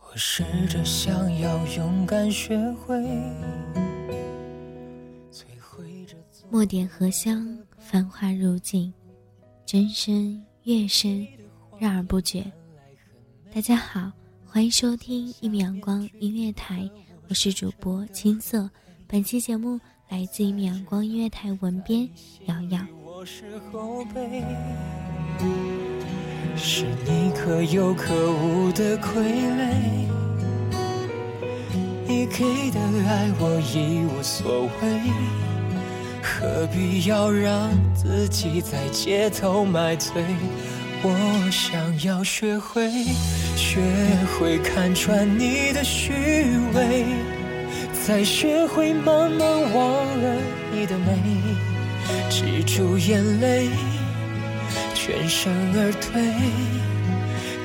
我试着想要勇敢学会。墨点荷香，繁花如锦，真声乐声，绕而不绝。大家好，欢迎收听一米阳光音乐台，我是主播青色。本期节目来自一米阳光音乐台文编瑶瑶。我是后辈，是你可有可无的傀儡。你给的爱我已无所谓。何必要让自己在街头买醉？我想要学会，学会看穿你的虚伪，再学会慢慢忘了你的美，止住眼泪，全身而退，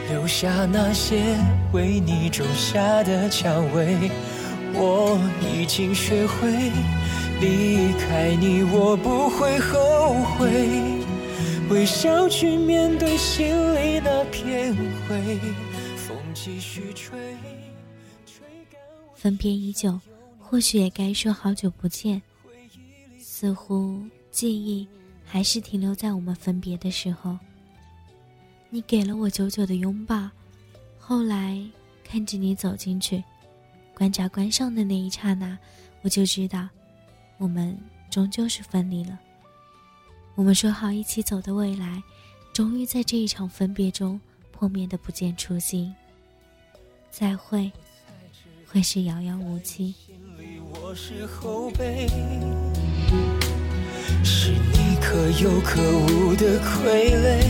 留下那些为你种下的蔷薇。我已经学会。离开你，我不会后悔。微笑去面对心里那片灰。风继续吹。吹分别已久，或许也该说好久不见。似乎记忆还是停留在我们分别的时候。你给了我久久的拥抱，后来看着你走进去，关闸关上的那一刹那，我就知道。我们终究是分离了。我们说好一起走的未来，终于在这一场分别中破灭的不见初心。再会，会是遥遥无期。是是你可有可无的傀儡，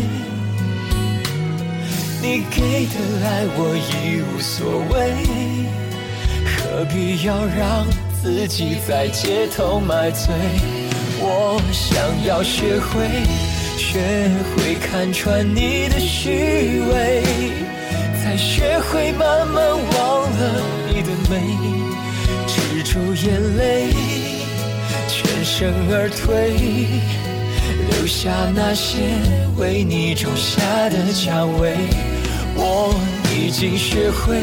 你给的爱我已无所谓，何必要让？自己在街头买醉，我想要学会，学会看穿你的虚伪，才学会慢慢忘了你的美，止住眼泪，全身而退，留下那些为你种下的蔷薇，我已经学会。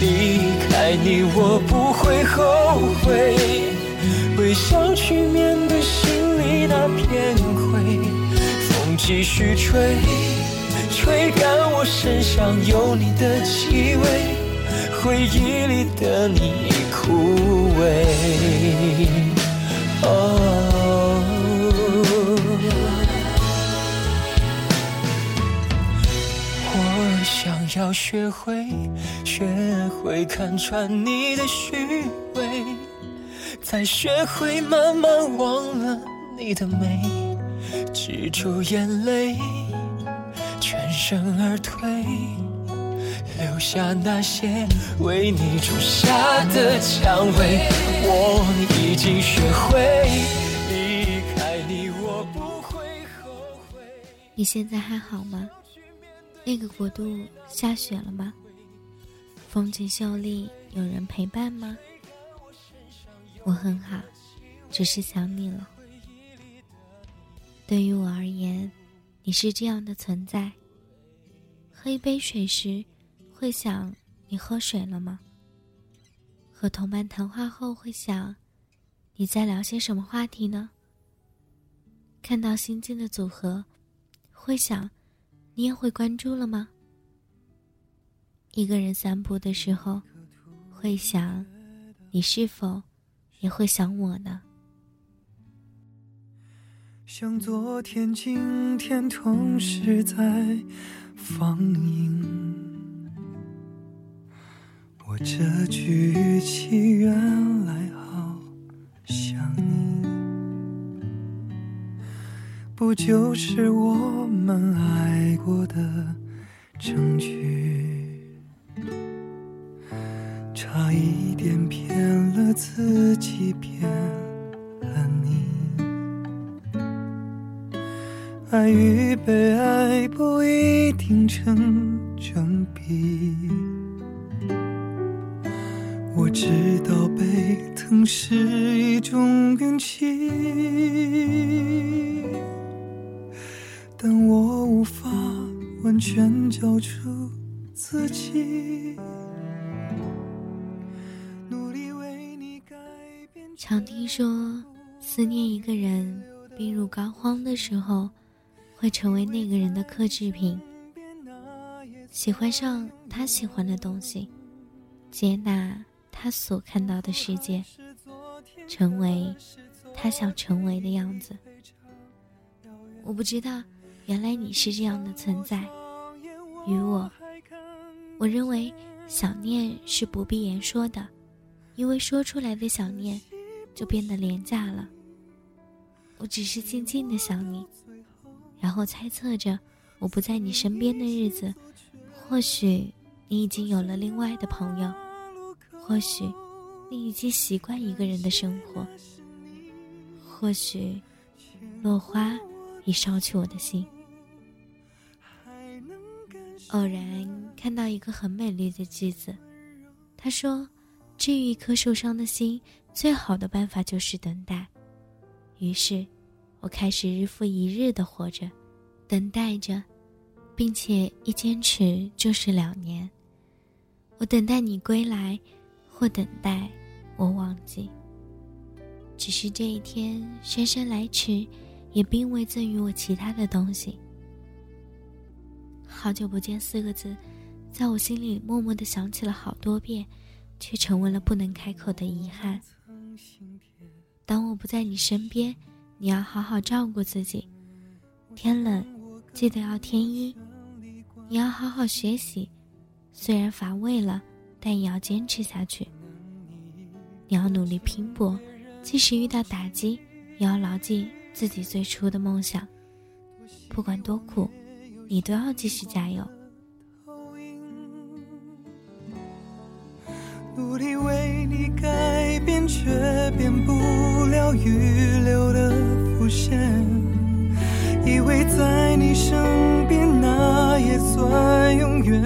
离开你，我不会后悔。微笑去面对心里那片灰。风继续吹，吹干我身上有你的气味。回忆里的你要学会，学会看穿你的虚伪，再学会慢慢忘了你的美，止住眼泪，全身而退，留下那些为你种下的蔷薇。我已经学会离开你，我不会后悔。你现在还好吗？那个国度下雪了吗？风景秀丽，有人陪伴吗？我很好，只是想你了。对于我而言，你是这样的存在。喝一杯水时，会想你喝水了吗？和同伴谈话后，会想你在聊些什么话题呢？看到新进的组合，会想你也会关注了吗？一个人散步的时候，会想你是否也会想我呢？像昨天、今天同时在放映。我这句语气原来不就是我们爱过的证据？差一点骗了自己，骗了你。爱与被爱不一定成正比。我知道被疼是一种运气，但我无法完全交出自己。努力为你改变。常听说，思念一个人病入膏肓的时候，会成为那个人的克制品，喜欢上他喜欢的东西，接纳。他所看到的世界，成为他想成为的样子。我不知道，原来你是这样的存在。与我，我认为想念是不必言说的，因为说出来的想念就变得廉价了。我只是静静的想你，然后猜测着我不在你身边的日子，或许你已经有了另外的朋友。或许，你已经习惯一个人的生活。或许，落花已烧去我的心。偶然看到一个很美丽的句子，他说：“治愈一颗受伤的心，最好的办法就是等待。”于是，我开始日复一日的活着，等待着，并且一坚持就是两年。我等待你归来。或等待我忘记，只是这一天姗姗来迟，也并未赠予我其他的东西。好久不见四个字，在我心里默默的响起了好多遍，却成为了不能开口的遗憾。当我不在你身边，你要好好照顾自己。天冷，记得要添衣。你要好好学习，虽然乏味了。但也要坚持下去。你要努力拼搏，即使遇到打击，也要牢记自己最初的梦想。不管多苦，你都要继续加油。努力为你改变，却变不了预留的伏线。以为在你身边，那也算永远。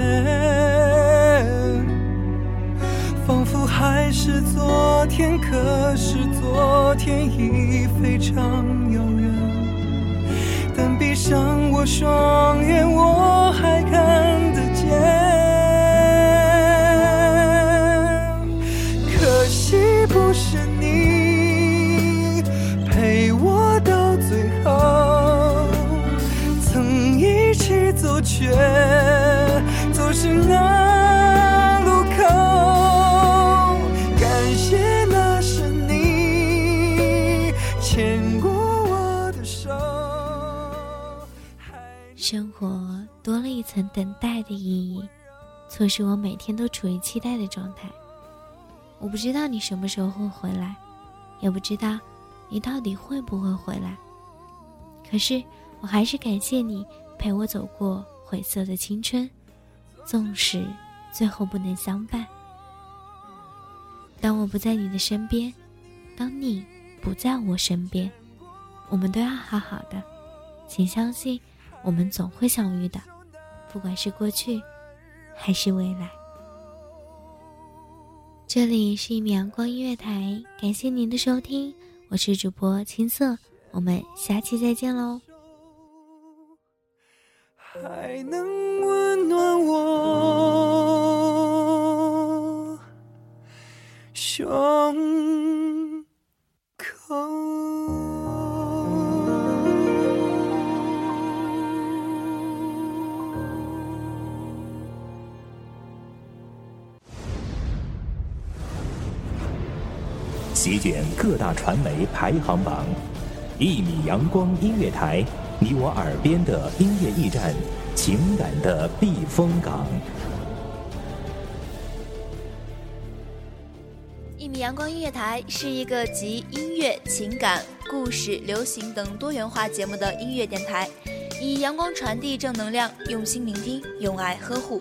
仿佛还是昨天，可是昨天已非常遥远。像我双眼，我还看得见。生活多了一层等待的意义，促使我每天都处于期待的状态。我不知道你什么时候会回来，也不知道你到底会不会回来。可是我还是感谢你陪我走过灰色的青春，纵使最后不能相伴。当我不在你的身边，当你不在我身边，我们都要好好的，请相信。我们总会相遇的，不管是过去，还是未来。这里是一米阳光音乐台，感谢您的收听，我是主播青色，我们下期再见喽。还能温暖我胸口。席卷各大传媒排行榜，一米阳光音乐台，你我耳边的音乐驿站，情感的避风港。一米阳光音乐台是一个集音乐、情感、故事、流行等多元化节目的音乐电台，以阳光传递正能量，用心聆听，用爱呵护。